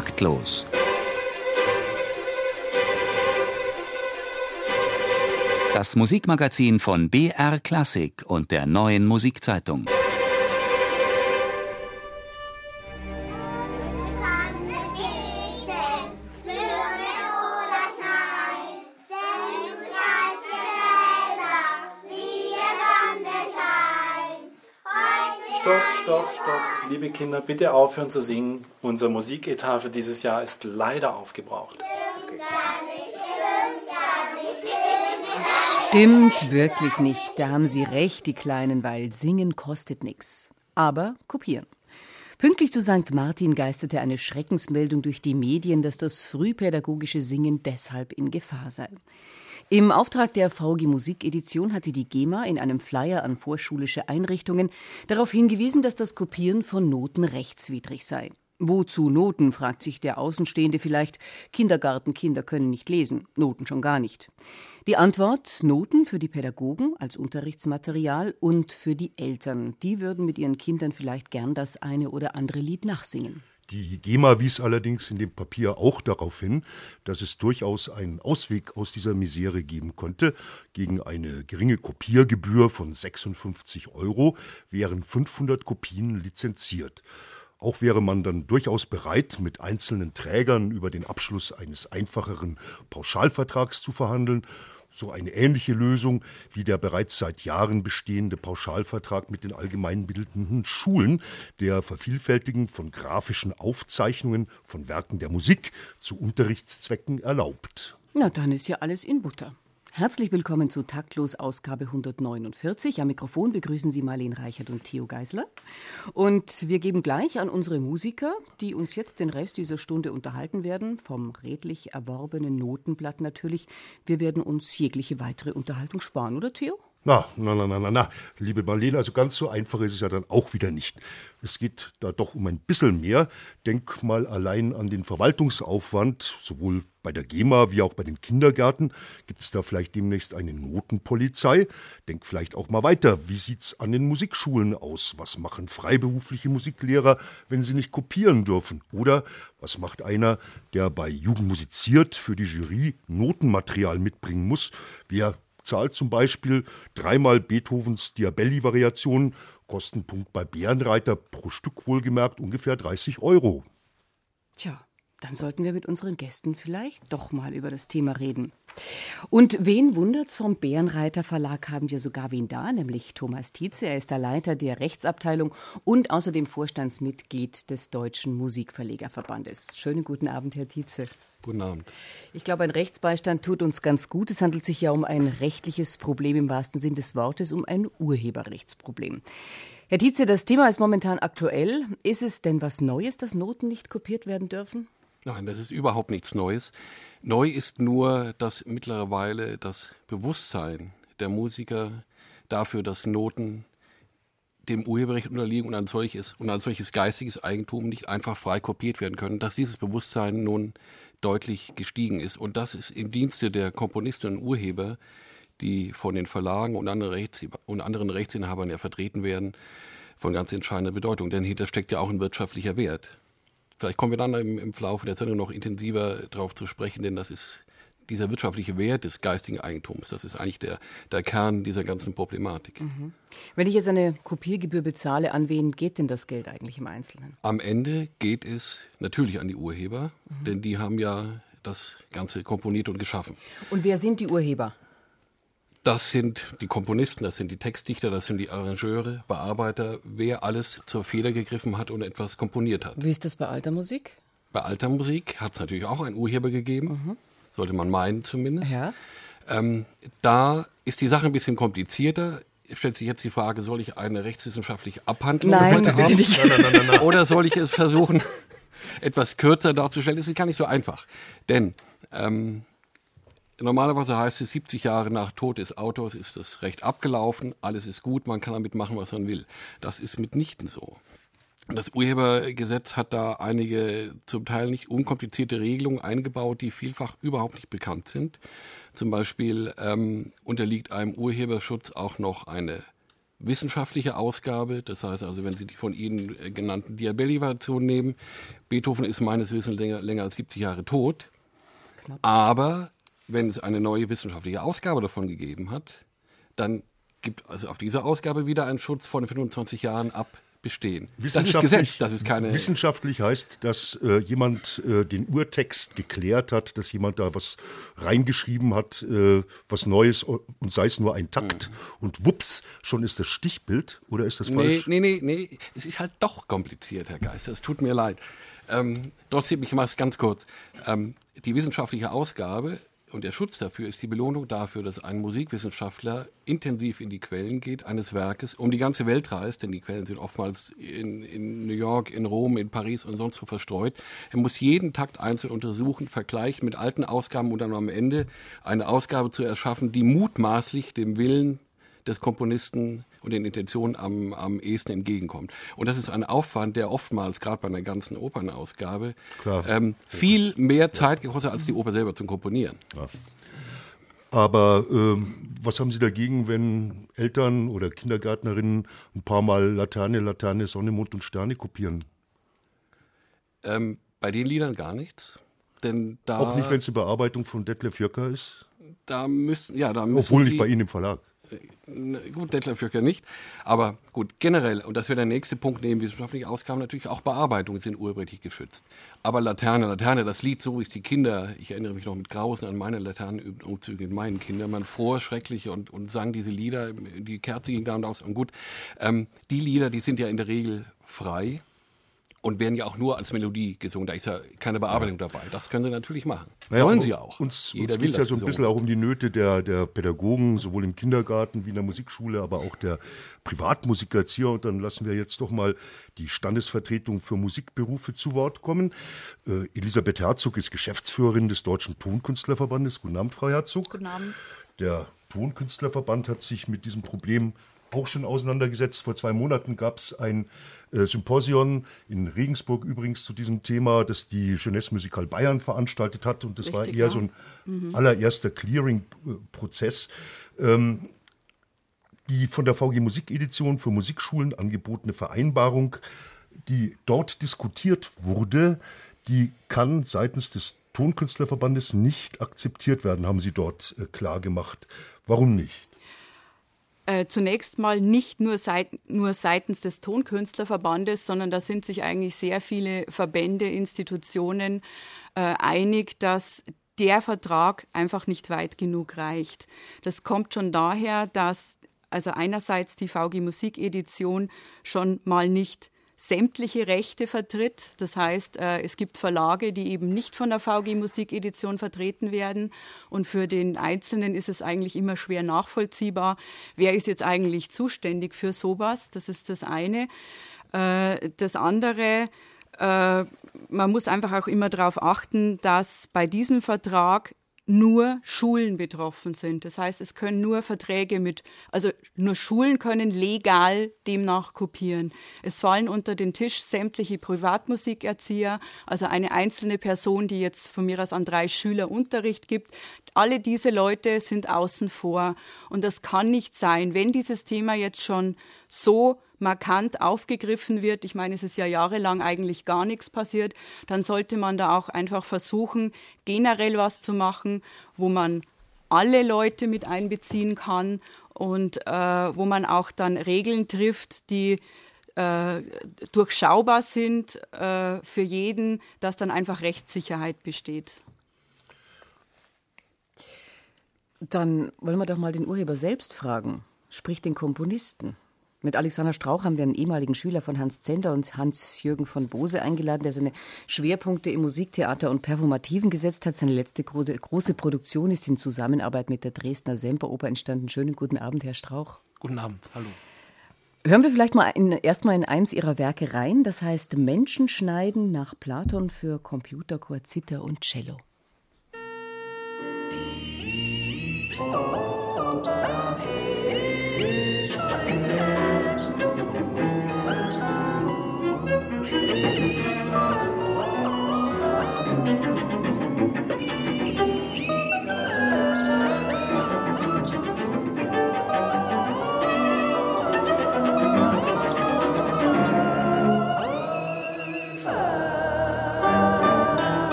Taktlos. Das Musikmagazin von BR Klassik und der neuen Musikzeitung. Liebe Kinder, bitte aufhören zu singen. Unser Musiketat für dieses Jahr ist leider aufgebraucht. Stimmt wirklich nicht. Da haben Sie recht, die Kleinen, weil singen kostet nichts. Aber kopieren. Pünktlich zu St. Martin geisterte eine Schreckensmeldung durch die Medien, dass das frühpädagogische Singen deshalb in Gefahr sei. Im Auftrag der VG Musikedition hatte die GEMA in einem Flyer an vorschulische Einrichtungen darauf hingewiesen, dass das Kopieren von Noten rechtswidrig sei. Wozu Noten, fragt sich der Außenstehende vielleicht. Kindergartenkinder können nicht lesen, Noten schon gar nicht. Die Antwort Noten für die Pädagogen als Unterrichtsmaterial und für die Eltern. Die würden mit ihren Kindern vielleicht gern das eine oder andere Lied nachsingen. Die GEMA wies allerdings in dem Papier auch darauf hin, dass es durchaus einen Ausweg aus dieser Misere geben konnte. Gegen eine geringe Kopiergebühr von 56 Euro wären 500 Kopien lizenziert. Auch wäre man dann durchaus bereit, mit einzelnen Trägern über den Abschluss eines einfacheren Pauschalvertrags zu verhandeln so eine ähnliche Lösung wie der bereits seit Jahren bestehende Pauschalvertrag mit den allgemeinbildenden Schulen, der Vervielfältigen von grafischen Aufzeichnungen von Werken der Musik zu Unterrichtszwecken erlaubt. Na, dann ist ja alles in Butter. Herzlich willkommen zu Taktlos Ausgabe 149. Am Mikrofon begrüßen Sie Marlene Reichert und Theo Geisler. Und wir geben gleich an unsere Musiker, die uns jetzt den Rest dieser Stunde unterhalten werden, vom redlich erworbenen Notenblatt natürlich. Wir werden uns jegliche weitere Unterhaltung sparen, oder Theo? Na, na, na, na, na, na, liebe Marlene, also ganz so einfach ist es ja dann auch wieder nicht. Es geht da doch um ein bisschen mehr. Denk mal allein an den Verwaltungsaufwand, sowohl bei der GEMA wie auch bei den Kindergärten. Gibt es da vielleicht demnächst eine Notenpolizei? Denk vielleicht auch mal weiter. Wie sieht's an den Musikschulen aus? Was machen freiberufliche Musiklehrer, wenn sie nicht kopieren dürfen? Oder was macht einer, der bei Jugend musiziert für die Jury Notenmaterial mitbringen muss? Wer zahlt zum Beispiel dreimal Beethovens Diabelli-Variation, Kostenpunkt bei Bärenreiter pro Stück wohlgemerkt ungefähr 30 Euro. Tja, dann sollten wir mit unseren Gästen vielleicht doch mal über das Thema reden. Und wen wundert's vom Bärenreiter Verlag haben wir sogar wen da, nämlich Thomas Tietze. Er ist der Leiter der Rechtsabteilung und außerdem Vorstandsmitglied des Deutschen Musikverlegerverbandes. Schönen guten Abend, Herr Tietze. Guten Abend. Ich glaube, ein Rechtsbeistand tut uns ganz gut. Es handelt sich ja um ein rechtliches Problem im wahrsten Sinn des Wortes, um ein Urheberrechtsproblem. Herr Tietze, das Thema ist momentan aktuell. Ist es denn was Neues, dass Noten nicht kopiert werden dürfen? Nein, das ist überhaupt nichts Neues. Neu ist nur, dass mittlerweile das Bewusstsein der Musiker dafür, dass Noten dem Urheberrecht unterliegen und ein solches, solches geistiges Eigentum nicht einfach frei kopiert werden können, dass dieses Bewusstsein nun deutlich gestiegen ist. Und das ist im Dienste der Komponisten und Urheber, die von den Verlagen und anderen, Rechts und anderen Rechtsinhabern ja vertreten werden, von ganz entscheidender Bedeutung. Denn hinter steckt ja auch ein wirtschaftlicher Wert. Vielleicht kommen wir dann im, im Verlauf der Sendung noch intensiver darauf zu sprechen, denn das ist dieser wirtschaftliche Wert des geistigen Eigentums. Das ist eigentlich der, der Kern dieser ganzen Problematik. Mhm. Wenn ich jetzt eine Kopiergebühr bezahle, an wen geht denn das Geld eigentlich im Einzelnen? Am Ende geht es natürlich an die Urheber, mhm. denn die haben ja das Ganze komponiert und geschaffen. Und wer sind die Urheber? Das sind die Komponisten, das sind die Textdichter, das sind die Arrangeure, Bearbeiter, wer alles zur Feder gegriffen hat und etwas komponiert hat. Wie ist das bei alter Musik? Bei alter Musik hat es natürlich auch einen Urheber gegeben, mhm. sollte man meinen zumindest. Ja. Ähm, da ist die Sache ein bisschen komplizierter. Stellt sich jetzt die Frage, soll ich eine rechtswissenschaftliche Abhandlung nein, heute bitte haben? Nicht. Nein, nein, nein, Oder soll ich es versuchen, etwas kürzer darzustellen? Das ist gar nicht so einfach. Denn ähm, Normalerweise heißt es, 70 Jahre nach Tod des Autors ist das Recht abgelaufen, alles ist gut, man kann damit machen, was man will. Das ist mitnichten so. Das Urhebergesetz hat da einige zum Teil nicht unkomplizierte Regelungen eingebaut, die vielfach überhaupt nicht bekannt sind. Zum Beispiel ähm, unterliegt einem Urheberschutz auch noch eine wissenschaftliche Ausgabe. Das heißt also, wenn Sie die von Ihnen äh, genannten Diabelli-Variationen nehmen, Beethoven ist meines Wissens länger, länger als 70 Jahre tot. Aber wenn es eine neue wissenschaftliche Ausgabe davon gegeben hat, dann gibt also auf dieser Ausgabe wieder einen Schutz von 25 Jahren ab bestehen. Das ist Gesetz, das ist keine. Wissenschaftlich heißt, dass äh, jemand äh, den Urtext geklärt hat, dass jemand da was reingeschrieben hat, äh, was Neues und sei es nur ein Takt. Mhm. Und wups, schon ist das Stichbild oder ist das falsch? Nee, nee, nee, nee. Es ist halt doch kompliziert, Herr Geister. Es tut mir leid. Ähm, trotzdem, ich mache es ganz kurz. Ähm, die wissenschaftliche Ausgabe und der Schutz dafür ist die Belohnung dafür, dass ein Musikwissenschaftler intensiv in die Quellen geht eines Werkes, um die ganze Welt reist, denn die Quellen sind oftmals in, in New York, in Rom, in Paris und sonst wo verstreut. Er muss jeden Takt einzeln untersuchen, vergleichen mit alten Ausgaben und dann am Ende eine Ausgabe zu erschaffen, die mutmaßlich dem Willen des Komponisten und den Intentionen am, am ehesten entgegenkommt. Und das ist ein Aufwand, der oftmals, gerade bei einer ganzen Opernausgabe, ähm, viel mehr Zeit gekostet als die Oper selber zum Komponieren. Ja. Aber ähm, was haben Sie dagegen, wenn Eltern oder Kindergärtnerinnen ein paar Mal Laterne, Laterne, Sonne, Mond und Sterne kopieren? Ähm, bei den Liedern gar nichts. Denn da, Auch nicht, wenn es eine Bearbeitung von Detlef Jöcker ist? Da müssen, ja, da müssen Obwohl nicht bei Ihnen im Verlag. Äh, gut, Detlef Jürger nicht, aber gut, generell, und das wäre der nächste Punkt, neben wissenschaftlichen Ausgaben, natürlich auch Bearbeitungen sind urheberrechtlich geschützt. Aber Laterne, Laterne, das Lied, so wie es die Kinder, ich erinnere mich noch mit Grausen an meine Laternenumzüge mit meinen Kindern, man fror, schrecklich und, und sang diese Lieder, die Kerze ging da und aus und gut. Ähm, die Lieder, die sind ja in der Regel frei und werden ja auch nur als Melodie gesungen. Da ist ja keine Bearbeitung ja. dabei. Das können sie natürlich machen. Naja, Wollen sie auch. Uns, uns geht es ja so ein bisschen auch um die Nöte der, der Pädagogen, sowohl im Kindergarten wie in der Musikschule, aber auch der Privatmusiker jetzt hier. Und dann lassen wir jetzt doch mal die Standesvertretung für Musikberufe zu Wort kommen. Äh, Elisabeth Herzog ist Geschäftsführerin des Deutschen Tonkünstlerverbandes. Guten Abend, Frau Herzog. Guten Abend. Der Tonkünstlerverband hat sich mit diesem Problem auch schon auseinandergesetzt. Vor zwei Monaten gab es ein äh, Symposion in Regensburg übrigens zu diesem Thema, das die Jeunesse Musical Bayern veranstaltet hat. Und das Richtig, war eher ja. so ein mhm. allererster Clearing-Prozess. Ähm, die von der VG Musikedition für Musikschulen angebotene Vereinbarung, die dort diskutiert wurde, die kann seitens des Tonkünstlerverbandes nicht akzeptiert werden, haben Sie dort äh, klar gemacht. Warum nicht? Äh, zunächst mal nicht nur, seit, nur seitens des Tonkünstlerverbandes, sondern da sind sich eigentlich sehr viele Verbände, Institutionen äh, einig, dass der Vertrag einfach nicht weit genug reicht. Das kommt schon daher, dass also einerseits die VG Musikedition schon mal nicht sämtliche Rechte vertritt. Das heißt, äh, es gibt Verlage, die eben nicht von der VG Musikedition vertreten werden. Und für den Einzelnen ist es eigentlich immer schwer nachvollziehbar, wer ist jetzt eigentlich zuständig für sowas. Das ist das eine. Äh, das andere, äh, man muss einfach auch immer darauf achten, dass bei diesem Vertrag nur Schulen betroffen sind. Das heißt, es können nur Verträge mit, also nur Schulen können legal demnach kopieren. Es fallen unter den Tisch sämtliche Privatmusikerzieher, also eine einzelne Person, die jetzt von mir aus an drei Schüler Unterricht gibt. Alle diese Leute sind außen vor. Und das kann nicht sein, wenn dieses Thema jetzt schon so markant aufgegriffen wird, ich meine, es ist ja jahrelang eigentlich gar nichts passiert, dann sollte man da auch einfach versuchen, generell was zu machen, wo man alle Leute mit einbeziehen kann und äh, wo man auch dann Regeln trifft, die äh, durchschaubar sind äh, für jeden, dass dann einfach Rechtssicherheit besteht. Dann wollen wir doch mal den Urheber selbst fragen, sprich den Komponisten. Mit Alexander Strauch haben wir einen ehemaligen Schüler von Hans Zender und Hans-Jürgen von Bose eingeladen, der seine Schwerpunkte im Musiktheater und Performativen gesetzt hat. Seine letzte große Produktion ist in Zusammenarbeit mit der Dresdner Semperoper entstanden. Schönen guten Abend, Herr Strauch. Guten Abend, hallo. Hören wir vielleicht mal in, erstmal in eins Ihrer Werke rein. Das heißt Menschen schneiden nach Platon für Computerchor, Zither und Cello.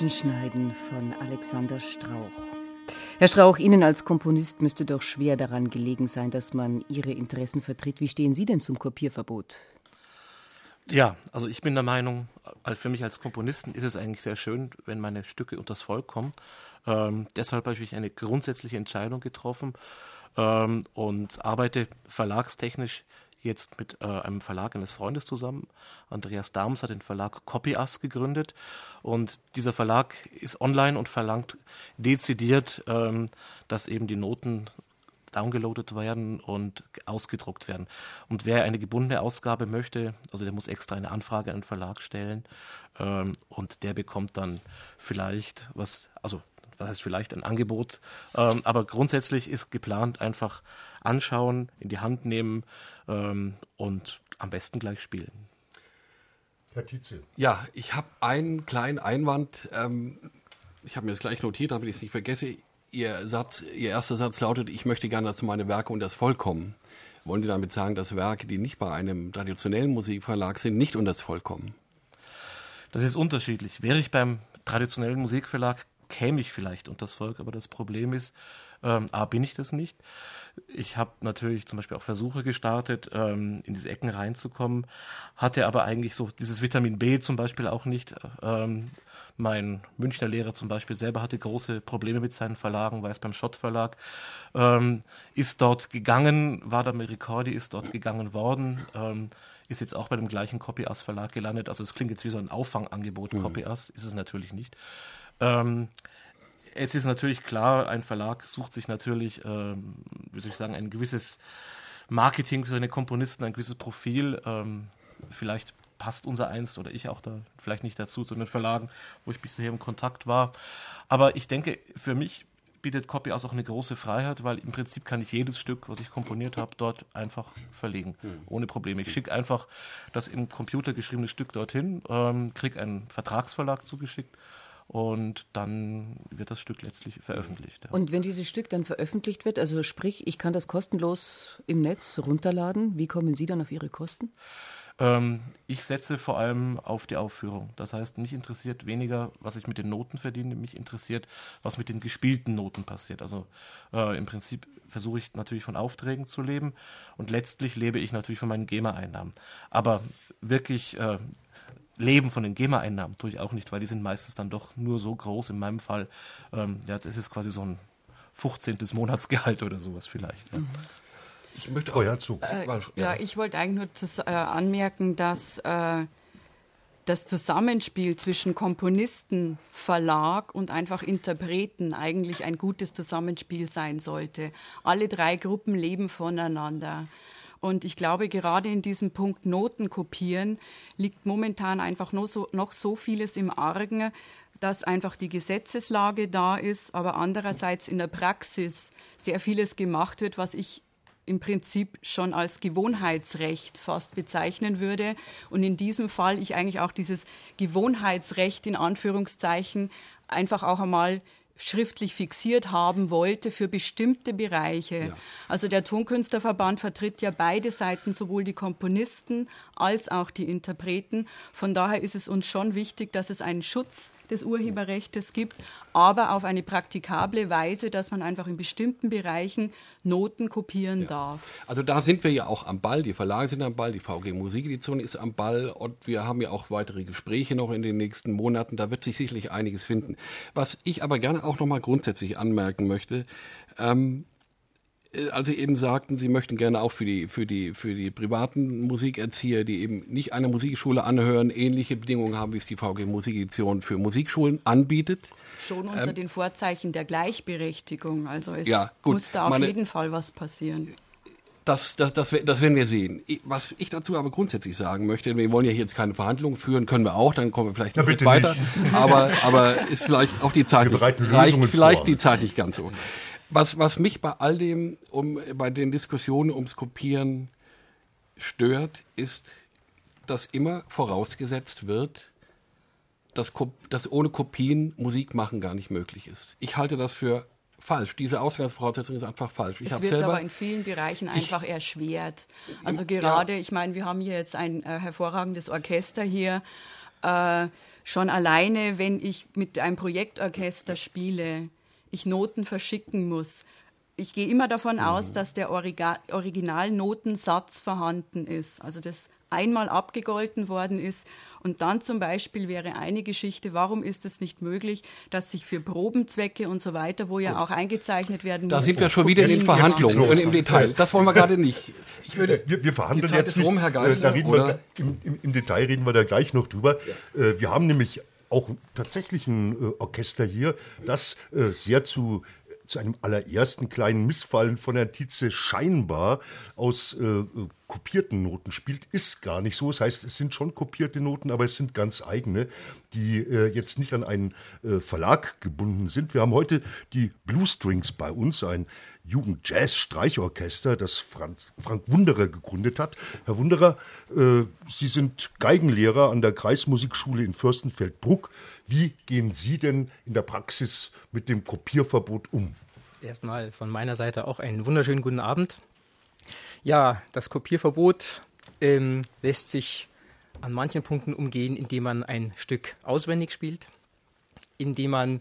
Menschenschneiden von Alexander Strauch. Herr Strauch, Ihnen als Komponist müsste doch schwer daran gelegen sein, dass man Ihre Interessen vertritt. Wie stehen Sie denn zum Kopierverbot? Ja, also ich bin der Meinung, für mich als Komponisten ist es eigentlich sehr schön, wenn meine Stücke unters Volk kommen. Ähm, deshalb habe ich eine grundsätzliche Entscheidung getroffen ähm, und arbeite verlagstechnisch jetzt mit äh, einem Verlag eines Freundes zusammen. Andreas Dahms hat den Verlag Copyas gegründet und dieser Verlag ist online und verlangt dezidiert, ähm, dass eben die Noten downgeloadet werden und ausgedruckt werden. Und wer eine gebundene Ausgabe möchte, also der muss extra eine Anfrage an den Verlag stellen ähm, und der bekommt dann vielleicht was, also was heißt vielleicht ein Angebot, ähm, aber grundsätzlich ist geplant einfach anschauen, in die Hand nehmen ähm, und am besten gleich spielen. Herr Tietze. Ja, ich habe einen kleinen Einwand. Ähm, ich habe mir das gleich notiert, damit ich es nicht vergesse. Ihr, Satz, Ihr erster Satz lautet, ich möchte gerne, dass meine Werke und das Volk kommen. Wollen Sie damit sagen, dass Werke, die nicht bei einem traditionellen Musikverlag sind, nicht unter das Volk kommen? Das ist unterschiedlich. Wäre ich beim traditionellen Musikverlag, käme ich vielleicht unter das Volk, aber das Problem ist, ähm, A, bin ich das nicht. Ich habe natürlich zum Beispiel auch Versuche gestartet, ähm, in diese Ecken reinzukommen, hatte aber eigentlich so dieses Vitamin B zum Beispiel auch nicht. Ähm, mein Münchner Lehrer zum Beispiel selber hatte große Probleme mit seinen Verlagen, war es beim Schott Verlag, ähm, ist dort gegangen, war da mit Ricordi, ist dort gegangen worden, ähm, ist jetzt auch bei dem gleichen Copy-Ass Verlag gelandet. Also es klingt jetzt wie so ein Auffangangebot, mhm. Copy-Ass, ist es natürlich nicht. Ähm, es ist natürlich klar, ein Verlag sucht sich natürlich, ähm, wie soll ich sagen, ein gewisses Marketing für seine Komponisten, ein gewisses Profil. Ähm, vielleicht passt unser Einst oder ich auch da vielleicht nicht dazu, zu den Verlagen, wo ich bisher im Kontakt war. Aber ich denke, für mich bietet Copy auch eine große Freiheit, weil im Prinzip kann ich jedes Stück, was ich komponiert habe, dort einfach verlegen, hm. ohne Probleme. Ich schicke einfach das im Computer geschriebene Stück dorthin, ähm, kriege einen Vertragsverlag zugeschickt und dann wird das Stück letztlich veröffentlicht. Ja. Und wenn dieses Stück dann veröffentlicht wird, also sprich, ich kann das kostenlos im Netz runterladen, wie kommen Sie dann auf Ihre Kosten? Ähm, ich setze vor allem auf die Aufführung. Das heißt, mich interessiert weniger, was ich mit den Noten verdiene, mich interessiert, was mit den gespielten Noten passiert. Also äh, im Prinzip versuche ich natürlich von Aufträgen zu leben und letztlich lebe ich natürlich von meinen GEMA-Einnahmen. Aber wirklich äh, leben von den GEMA-Einnahmen tue ich auch nicht, weil die sind meistens dann doch nur so groß. In meinem Fall, ähm, ja, das ist quasi so ein 15. Monatsgehalt oder sowas vielleicht. Ja. Mhm. Ich möchte auch, Herzog. Äh, ja. ja, ich wollte eigentlich nur zu, äh, anmerken, dass äh, das Zusammenspiel zwischen Komponisten, Verlag und einfach Interpreten eigentlich ein gutes Zusammenspiel sein sollte. Alle drei Gruppen leben voneinander. Und ich glaube, gerade in diesem Punkt Noten kopieren liegt momentan einfach noch so, noch so vieles im Argen, dass einfach die Gesetzeslage da ist, aber andererseits in der Praxis sehr vieles gemacht wird, was ich im Prinzip schon als Gewohnheitsrecht fast bezeichnen würde. Und in diesem Fall ich eigentlich auch dieses Gewohnheitsrecht in Anführungszeichen einfach auch einmal schriftlich fixiert haben wollte für bestimmte Bereiche. Ja. Also der Tonkünstlerverband vertritt ja beide Seiten, sowohl die Komponisten als auch die Interpreten. Von daher ist es uns schon wichtig, dass es einen Schutz des Urheberrechts gibt, aber auf eine praktikable Weise, dass man einfach in bestimmten Bereichen Noten kopieren ja. darf. Also da sind wir ja auch am Ball, die Verlage sind am Ball, die VG Musikedition ist am Ball und wir haben ja auch weitere Gespräche noch in den nächsten Monaten, da wird sich sicherlich einiges finden. Was ich aber gerne auch nochmal grundsätzlich anmerken möchte, ähm, äh, als Sie eben sagten, Sie möchten gerne auch für die, für die, für die privaten Musikerzieher, die eben nicht einer Musikschule anhören, ähnliche Bedingungen haben, wie es die VG Musikedition für Musikschulen anbietet. Schon unter ähm, den Vorzeichen der Gleichberechtigung. Also es ja, gut, muss da auf meine, jeden Fall was passieren. Das, das, das, das werden wir sehen. Was ich dazu aber grundsätzlich sagen möchte, wir wollen ja hier jetzt keine Verhandlungen führen, können wir auch, dann kommen wir vielleicht noch weiter. Aber, aber ist vielleicht auch die Zeit, nicht, reicht vielleicht vor. die Zeit nicht ganz so. Was, was mich bei all dem, um, bei den Diskussionen ums Kopieren stört, ist, dass immer vorausgesetzt wird, dass, dass ohne Kopien Musik machen gar nicht möglich ist. Ich halte das für falsch. Diese Ausgangsvoraussetzung ist einfach falsch. Ich es wird selber, aber in vielen Bereichen einfach ich, erschwert. Also gerade, ja, ich meine, wir haben hier jetzt ein äh, hervorragendes Orchester hier Äh, schon alleine, wenn ich mit einem Projektorchester spiele, ich Noten verschicken muss. Ich gehe immer davon mhm. aus, dass der Originalnotensatz vorhanden ist. Also das einmal abgegolten worden ist. Und dann zum Beispiel wäre eine Geschichte, warum ist es nicht möglich, dass sich für Probenzwecke und so weiter, wo ja auch eingezeichnet werden muss. Da sind wir schon wieder in den Verhandlungen und im Detail. Das wollen wir gerade nicht. Ich würde, wir, wir verhandeln jetzt nicht. Rum, Herr Geisler, da reden wir, im, im, im, Detail reden wir da gleich noch drüber. Ja. Äh, wir haben nämlich auch tatsächlich ein äh, Orchester hier, das äh, sehr zu zu einem allerersten kleinen Missfallen von Herrn Tietze scheinbar aus äh, kopierten Noten spielt, ist gar nicht so. Das heißt, es sind schon kopierte Noten, aber es sind ganz eigene, die äh, jetzt nicht an einen äh, Verlag gebunden sind. Wir haben heute die Blue Strings bei uns, ein Jugend-Jazz-Streichorchester, das Franz, Frank Wunderer gegründet hat. Herr Wunderer, äh, Sie sind Geigenlehrer an der Kreismusikschule in Fürstenfeldbruck. Wie gehen Sie denn in der Praxis mit dem Kopierverbot um? Erstmal von meiner Seite auch einen wunderschönen guten Abend. Ja, das Kopierverbot ähm, lässt sich an manchen Punkten umgehen, indem man ein Stück auswendig spielt, indem man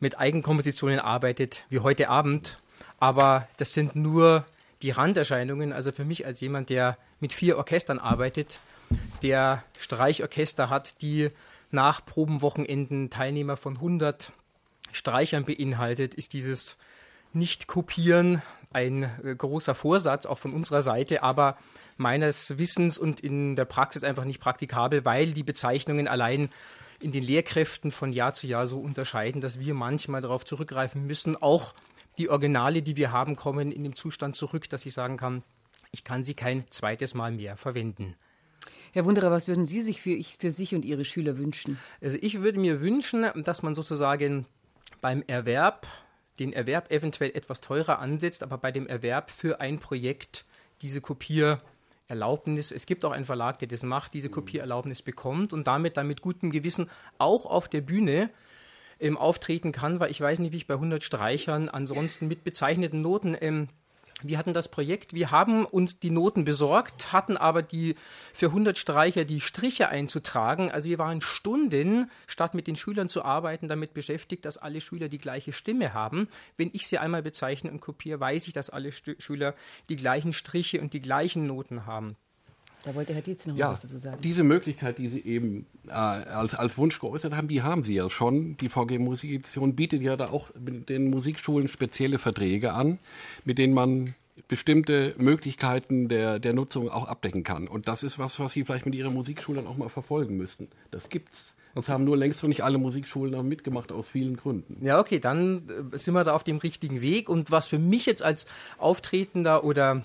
mit Eigenkompositionen arbeitet, wie heute Abend. Aber das sind nur die Randerscheinungen. Also für mich als jemand, der mit vier Orchestern arbeitet, der Streichorchester hat, die nach Probenwochenenden Teilnehmer von 100 Streichern beinhaltet, ist dieses Nicht-Kopieren ein äh, großer Vorsatz, auch von unserer Seite, aber meines Wissens und in der Praxis einfach nicht praktikabel, weil die Bezeichnungen allein in den Lehrkräften von Jahr zu Jahr so unterscheiden, dass wir manchmal darauf zurückgreifen müssen. Auch die Originale, die wir haben, kommen in dem Zustand zurück, dass ich sagen kann, ich kann sie kein zweites Mal mehr verwenden. Herr Wunderer, was würden Sie sich für, für sich und Ihre Schüler wünschen? Also ich würde mir wünschen, dass man sozusagen beim Erwerb den Erwerb eventuell etwas teurer ansetzt, aber bei dem Erwerb für ein Projekt diese Kopiererlaubnis, es gibt auch einen Verlag, der das macht, diese Kopiererlaubnis bekommt und damit dann mit gutem Gewissen auch auf der Bühne ähm, auftreten kann, weil ich weiß nicht, wie ich bei 100 Streichern ansonsten mit bezeichneten Noten ähm, wir hatten das Projekt, wir haben uns die Noten besorgt, hatten aber die für 100 Streicher die Striche einzutragen. Also wir waren Stunden, statt mit den Schülern zu arbeiten, damit beschäftigt, dass alle Schüler die gleiche Stimme haben. Wenn ich sie einmal bezeichne und kopiere, weiß ich, dass alle St Schüler die gleichen Striche und die gleichen Noten haben. Da wollte Herr Dietz noch ja, was dazu sagen. Diese Möglichkeit, die Sie eben äh, als, als Wunsch geäußert haben, die haben Sie ja schon. Die VG Musikedition bietet ja da auch den Musikschulen spezielle Verträge an, mit denen man bestimmte Möglichkeiten der, der Nutzung auch abdecken kann. Und das ist was, was Sie vielleicht mit Ihrer Musikschule dann auch mal verfolgen müssten. Das gibt's. Das haben nur längst noch nicht alle Musikschulen auch mitgemacht, aus vielen Gründen. Ja, okay, dann äh, sind wir da auf dem richtigen Weg. Und was für mich jetzt als Auftretender oder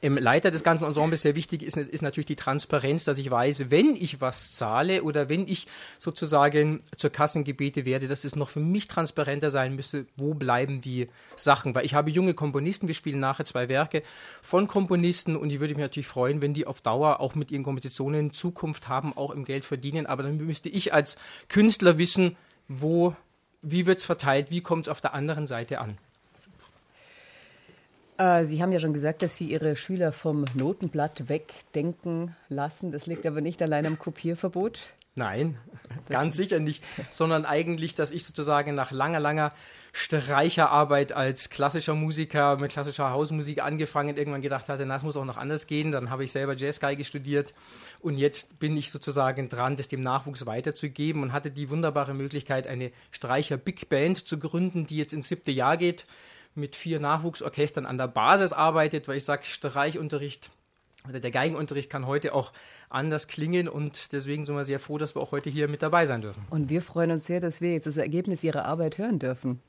im Leiter des ganzen Ensembles sehr wichtig ist, ist natürlich die Transparenz, dass ich weiß, wenn ich was zahle oder wenn ich sozusagen zur Kassengebete werde, dass es noch für mich transparenter sein müsste, wo bleiben die Sachen. Weil ich habe junge Komponisten, wir spielen nachher zwei Werke von Komponisten und ich würde mich natürlich freuen, wenn die auf Dauer auch mit ihren Kompositionen Zukunft haben, auch im Geld verdienen. Aber dann müsste ich als Künstler wissen, wo, wie wird es verteilt, wie kommt es auf der anderen Seite an. Äh, Sie haben ja schon gesagt, dass Sie Ihre Schüler vom Notenblatt wegdenken lassen. Das liegt aber nicht allein am Kopierverbot. Nein, ganz sicher nicht, sondern eigentlich, dass ich sozusagen nach langer, langer Streicherarbeit als klassischer Musiker mit klassischer Hausmusik angefangen, irgendwann gedacht hatte, na, es muss auch noch anders gehen. Dann habe ich selber Jazzgeige studiert und jetzt bin ich sozusagen dran, das dem Nachwuchs weiterzugeben und hatte die wunderbare Möglichkeit, eine Streicher-Big Band zu gründen, die jetzt ins siebte Jahr geht mit vier Nachwuchsorchestern an der Basis arbeitet, weil ich sage, Streichunterricht oder der Geigenunterricht kann heute auch anders klingen und deswegen sind wir sehr froh, dass wir auch heute hier mit dabei sein dürfen. Und wir freuen uns sehr, dass wir jetzt das Ergebnis Ihrer Arbeit hören dürfen.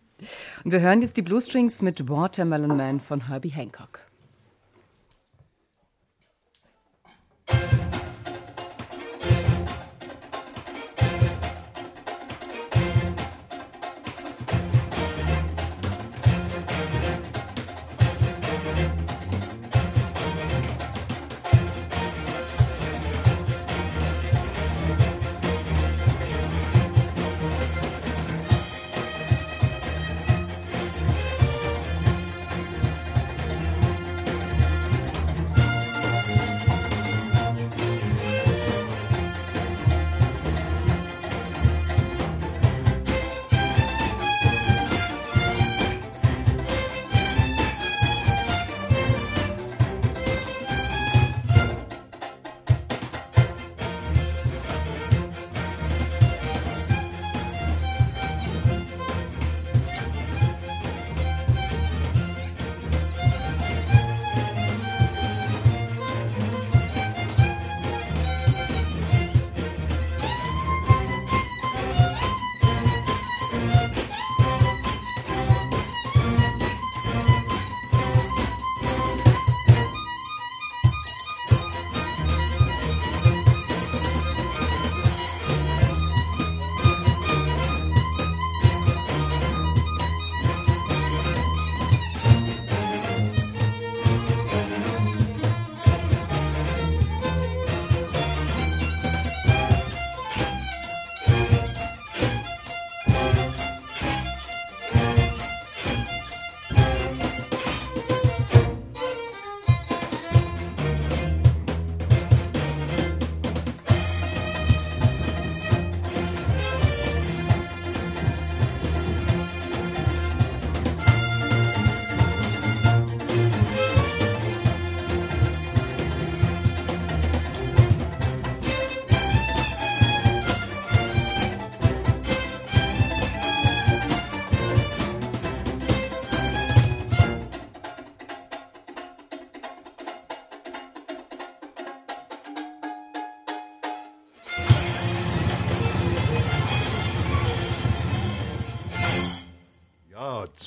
Und wir hören jetzt die Blue Strings mit Watermelon Man von Herbie Hancock.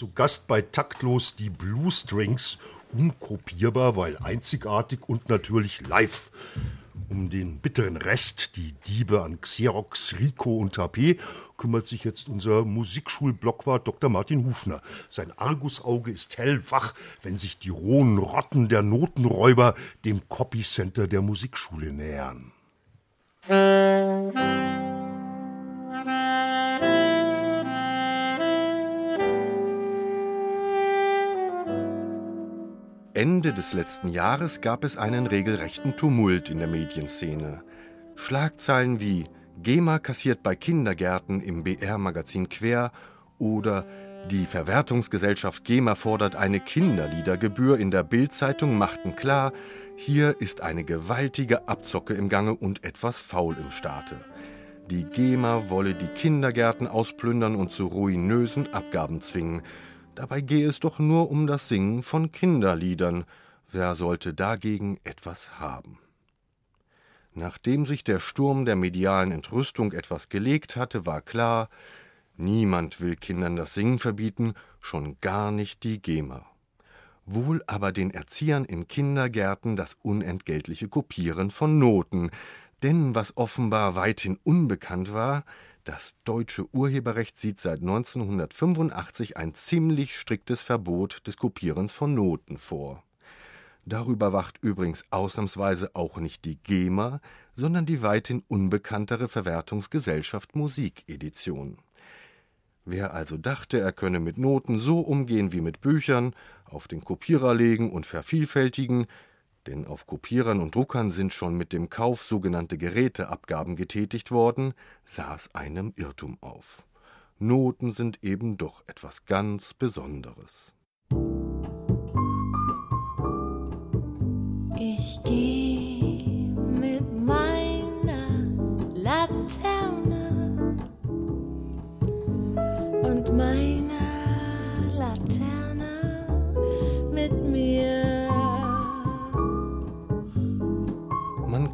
Zu Gast bei Taktlos die Blue Strings, unkopierbar, weil einzigartig und natürlich live. Um den bitteren Rest, die Diebe an Xerox, Rico und HP, kümmert sich jetzt unser Musikschulblockwart Dr. Martin Hufner. Sein Argusauge ist hellwach, wenn sich die rohen Rotten der Notenräuber dem Copy Center der Musikschule nähern. Ende des letzten Jahres gab es einen regelrechten Tumult in der Medienszene. Schlagzeilen wie GEMA kassiert bei Kindergärten im BR-Magazin Quer oder die Verwertungsgesellschaft GEMA fordert eine Kinderliedergebühr in der Bildzeitung machten klar, hier ist eine gewaltige Abzocke im Gange und etwas faul im Staate. Die GEMA wolle die Kindergärten ausplündern und zu ruinösen Abgaben zwingen. Dabei gehe es doch nur um das Singen von Kinderliedern. Wer sollte dagegen etwas haben? Nachdem sich der Sturm der medialen Entrüstung etwas gelegt hatte, war klar, niemand will Kindern das Singen verbieten, schon gar nicht die GEMA. Wohl aber den Erziehern in Kindergärten das unentgeltliche Kopieren von Noten, denn was offenbar weithin unbekannt war, das deutsche Urheberrecht sieht seit 1985 ein ziemlich striktes Verbot des Kopierens von Noten vor. Darüber wacht übrigens ausnahmsweise auch nicht die GEMA, sondern die weithin unbekanntere Verwertungsgesellschaft Musikedition. Wer also dachte, er könne mit Noten so umgehen wie mit Büchern, auf den Kopierer legen und vervielfältigen, denn auf Kopierern und Druckern sind schon mit dem Kauf sogenannte Geräteabgaben getätigt worden, saß einem Irrtum auf. Noten sind eben doch etwas ganz Besonderes.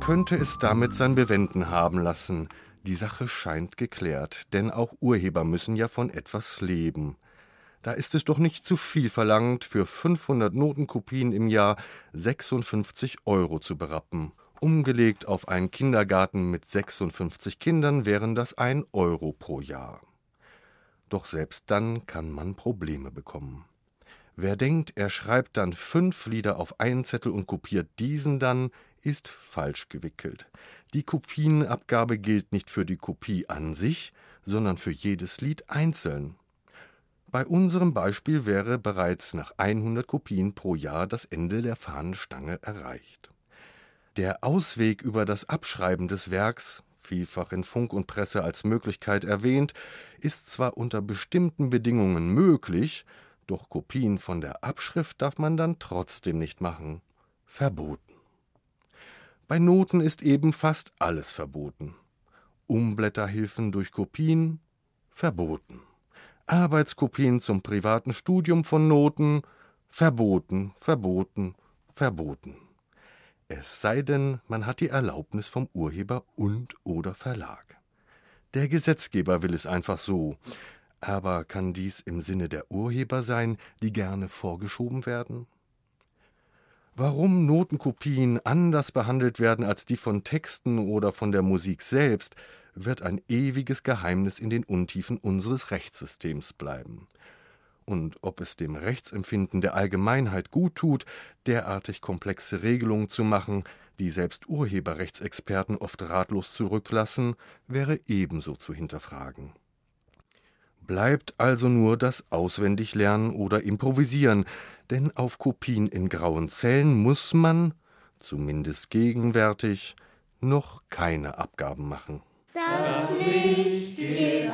Könnte es damit sein Bewenden haben lassen. Die Sache scheint geklärt, denn auch Urheber müssen ja von etwas leben. Da ist es doch nicht zu viel verlangt, für 500 Notenkopien im Jahr 56 Euro zu berappen. Umgelegt auf einen Kindergarten mit 56 Kindern wären das 1 Euro pro Jahr. Doch selbst dann kann man Probleme bekommen. Wer denkt, er schreibt dann fünf Lieder auf einen Zettel und kopiert diesen dann, ist falsch gewickelt. Die Kopienabgabe gilt nicht für die Kopie an sich, sondern für jedes Lied einzeln. Bei unserem Beispiel wäre bereits nach 100 Kopien pro Jahr das Ende der Fahnenstange erreicht. Der Ausweg über das Abschreiben des Werks, vielfach in Funk und Presse als Möglichkeit erwähnt, ist zwar unter bestimmten Bedingungen möglich, doch Kopien von der Abschrift darf man dann trotzdem nicht machen. Verboten. Bei Noten ist eben fast alles verboten. Umblätterhilfen durch Kopien verboten. Arbeitskopien zum privaten Studium von Noten verboten, verboten, verboten. Es sei denn, man hat die Erlaubnis vom Urheber und oder Verlag. Der Gesetzgeber will es einfach so. Aber kann dies im Sinne der Urheber sein, die gerne vorgeschoben werden? Warum Notenkopien anders behandelt werden als die von Texten oder von der Musik selbst, wird ein ewiges Geheimnis in den Untiefen unseres Rechtssystems bleiben. Und ob es dem Rechtsempfinden der Allgemeinheit gut tut, derartig komplexe Regelungen zu machen, die selbst Urheberrechtsexperten oft ratlos zurücklassen, wäre ebenso zu hinterfragen. Bleibt also nur das Auswendiglernen oder Improvisieren, denn auf Kopien in grauen Zellen muss man, zumindest gegenwärtig, noch keine Abgaben machen. Das Licht geht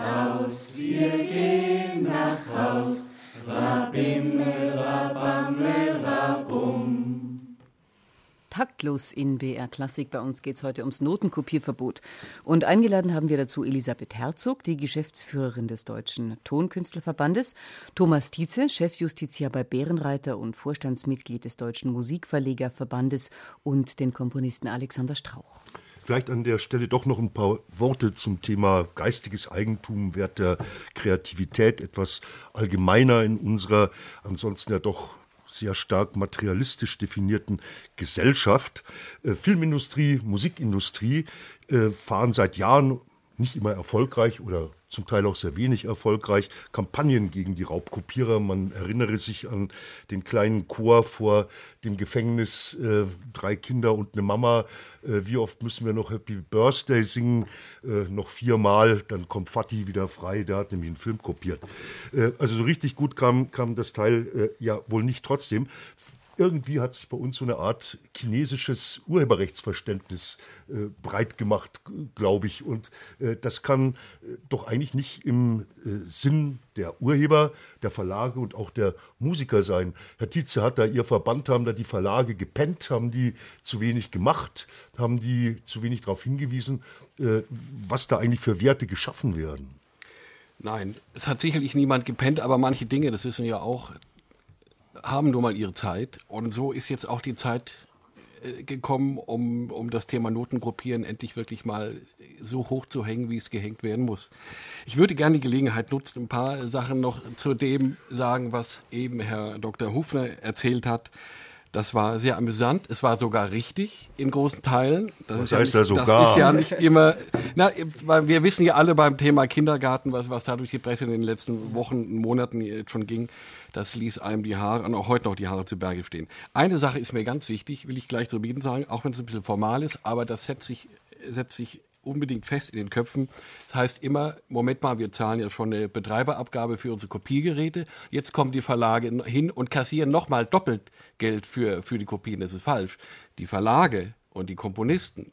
Taktlos in BR Klassik. Bei uns geht es heute ums Notenkopierverbot. Und eingeladen haben wir dazu Elisabeth Herzog, die Geschäftsführerin des Deutschen Tonkünstlerverbandes, Thomas Tietze, Chefjustiziar bei Bärenreiter und Vorstandsmitglied des Deutschen Musikverlegerverbandes und den Komponisten Alexander Strauch. Vielleicht an der Stelle doch noch ein paar Worte zum Thema geistiges Eigentum, Wert der Kreativität, etwas allgemeiner in unserer ansonsten ja doch sehr stark materialistisch definierten Gesellschaft. Äh, Filmindustrie, Musikindustrie äh, fahren seit Jahren nicht immer erfolgreich oder zum Teil auch sehr wenig erfolgreich, Kampagnen gegen die Raubkopierer. Man erinnere sich an den kleinen Chor vor dem Gefängnis, äh, drei Kinder und eine Mama. Äh, wie oft müssen wir noch Happy Birthday singen? Äh, noch viermal, dann kommt Fatih wieder frei, der hat nämlich einen Film kopiert. Äh, also so richtig gut kam, kam das Teil äh, ja wohl nicht trotzdem irgendwie hat sich bei uns so eine Art chinesisches Urheberrechtsverständnis äh, breit gemacht, glaube ich. Und äh, das kann äh, doch eigentlich nicht im äh, Sinn der Urheber, der Verlage und auch der Musiker sein. Herr Tietze hat da, Ihr Verband haben da die Verlage gepennt, haben die zu wenig gemacht, haben die zu wenig darauf hingewiesen, äh, was da eigentlich für Werte geschaffen werden. Nein, es hat sicherlich niemand gepennt, aber manche Dinge, das wissen wir ja auch, haben nur mal ihre Zeit. Und so ist jetzt auch die Zeit äh, gekommen, um, um das Thema Notengruppieren endlich wirklich mal so hoch zu hängen, wie es gehängt werden muss. Ich würde gerne die Gelegenheit nutzen, ein paar Sachen noch zu dem sagen, was eben Herr Dr. Hufner erzählt hat. Das war sehr amüsant. Es war sogar richtig in großen Teilen. Das, das ist heißt ja, nicht, sogar. Das ist ja nicht immer. Na, weil wir wissen ja alle beim Thema Kindergarten, was, was da durch die Presse in den letzten Wochen, Monaten jetzt schon ging. Das ließ einem die Haare und auch heute noch die Haare zu Berge stehen. Eine Sache ist mir ganz wichtig, will ich gleich zu Beginn sagen, auch wenn es ein bisschen formal ist, aber das setzt sich, setzt sich unbedingt fest in den Köpfen. Das heißt immer, Moment mal, wir zahlen ja schon eine Betreiberabgabe für unsere Kopiergeräte. Jetzt kommen die Verlage hin und kassieren nochmal doppelt Geld für, für die Kopien. Das ist falsch. Die Verlage und die Komponisten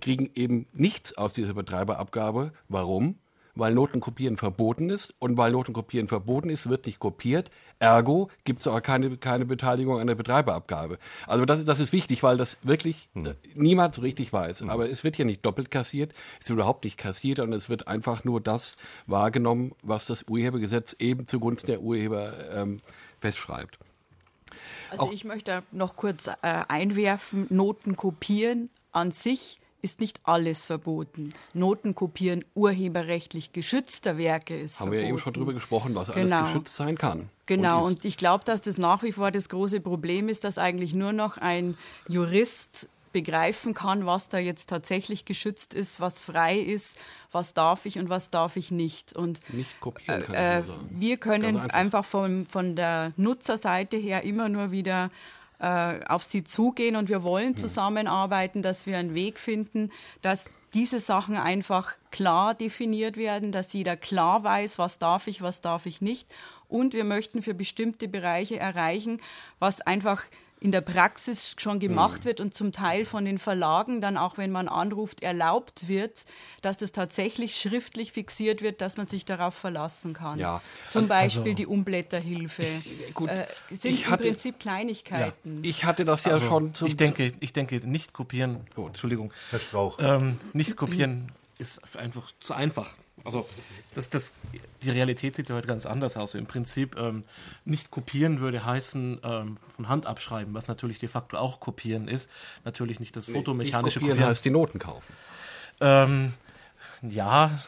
kriegen eben nichts aus dieser Betreiberabgabe. Warum? Weil Notenkopieren verboten ist und weil Notenkopieren verboten ist, wird nicht kopiert. Ergo gibt es auch keine, keine Beteiligung an der Betreiberabgabe. Also das, das ist wichtig, weil das wirklich hm. niemand so richtig weiß. Hm. Aber es wird ja nicht doppelt kassiert, es wird überhaupt nicht kassiert und es wird einfach nur das wahrgenommen, was das Urhebergesetz eben zugunsten der Urheber ähm, festschreibt. Also auch ich möchte noch kurz äh, einwerfen, Noten kopieren an sich ist nicht alles verboten. Notenkopieren urheberrechtlich geschützter Werke ist Haben verboten. wir ja eben schon drüber gesprochen, was genau. alles geschützt sein kann. Genau, und, und ich glaube, dass das nach wie vor das große Problem ist, dass eigentlich nur noch ein Jurist begreifen kann, was da jetzt tatsächlich geschützt ist, was frei ist, was darf ich und was darf ich nicht. Und nicht kopieren kann äh, wir können einfach, einfach von, von der Nutzerseite her immer nur wieder äh, auf sie zugehen und wir wollen zusammenarbeiten, dass wir einen Weg finden, dass diese Sachen einfach klar definiert werden, dass jeder klar weiß, was darf ich, was darf ich nicht. Und wir möchten für bestimmte Bereiche erreichen, was einfach in der Praxis schon gemacht mhm. wird und zum Teil von den Verlagen dann auch, wenn man anruft, erlaubt wird, dass das tatsächlich schriftlich fixiert wird, dass man sich darauf verlassen kann. Ja. Zum Beispiel also, die Umblätterhilfe. Ich, gut, äh, sind ich hatte, im Prinzip Kleinigkeiten. Ja, ich hatte das ja also, schon zum... Ich denke, ich denke, nicht kopieren... Oh, Entschuldigung. Herr Strauch. Ähm, nicht kopieren ist einfach zu einfach. Also das, das, die Realität sieht ja heute ganz anders aus. Im Prinzip ähm, nicht kopieren würde heißen ähm, von Hand abschreiben, was natürlich de facto auch kopieren ist. Natürlich nicht das fotomechanische nicht kopieren. kopieren heißt die Noten kaufen. Ähm, ja,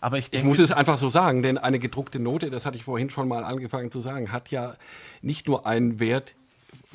aber ich denke. Ich muss es einfach so sagen, denn eine gedruckte Note, das hatte ich vorhin schon mal angefangen zu sagen, hat ja nicht nur einen Wert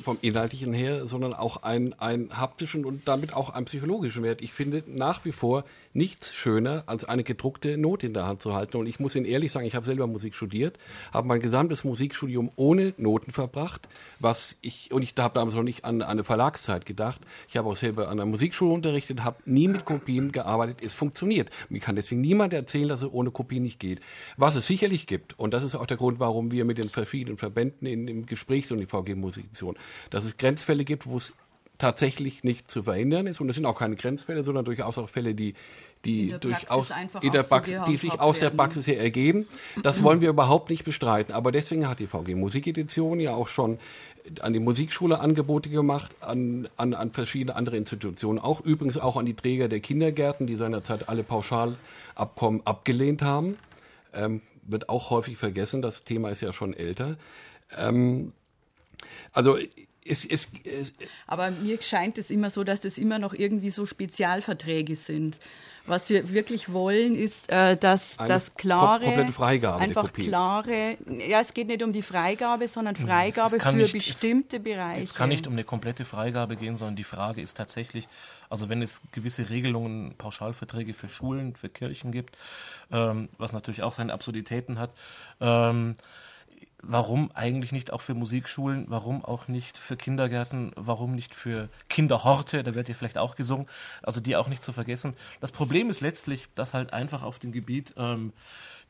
vom Inhaltlichen her, sondern auch einen, einen haptischen und damit auch einen psychologischen Wert. Ich finde nach wie vor nichts schöner, als eine gedruckte Note in der Hand zu halten. Und ich muss Ihnen ehrlich sagen, ich habe selber Musik studiert, habe mein gesamtes Musikstudium ohne Noten verbracht, was ich, und ich habe damals noch nicht an, eine Verlagszeit gedacht. Ich habe auch selber an der Musikschule unterrichtet, habe nie mit Kopien gearbeitet. Es funktioniert. Mir kann deswegen niemand erzählen, dass es ohne Kopien nicht geht. Was es sicherlich gibt, und das ist auch der Grund, warum wir mit den verschiedenen Verbänden in, im Gespräch sind, die VG Musiktion, dass es Grenzfälle gibt, wo es tatsächlich nicht zu verhindern ist. Und es sind auch keine Grenzfälle, sondern durchaus auch Fälle, die, die durchaus in der Praxis, die sich aus der Praxis her ergeben. Das wollen wir überhaupt nicht bestreiten. Aber deswegen hat die VG Musikedition ja auch schon an die Musikschule Angebote gemacht, an, an, an verschiedene andere Institutionen, auch übrigens auch an die Träger der Kindergärten, die seinerzeit alle Pauschalabkommen abgelehnt haben. Ähm, wird auch häufig vergessen, das Thema ist ja schon älter. Ähm, also es, es, es, Aber mir scheint es immer so, dass das immer noch irgendwie so Spezialverträge sind. Was wir wirklich wollen, ist, äh, dass Eine das klare, komplette Freigabe der einfach Kopie. klare, ja, es geht nicht um die Freigabe, sondern Hm, Freigabe für nicht- es- bestimmte Bereiche. Es kann nicht um eine komplette Freigabe gehen, sondern die Frage ist tatsächlich, also wenn es gewisse Regelungen, Pauschalverträge für Schulen, für Kirchen gibt, ähm, was natürlich auch seine Absurditäten hat, ähm, warum eigentlich nicht auch für Musikschulen, warum auch nicht für Kindergärten, warum nicht für Kinderhorte, da wird ja vielleicht auch gesungen, also die auch nicht zu vergessen. Das Problem ist letztlich, dass halt einfach auf dem Gebiet ähm,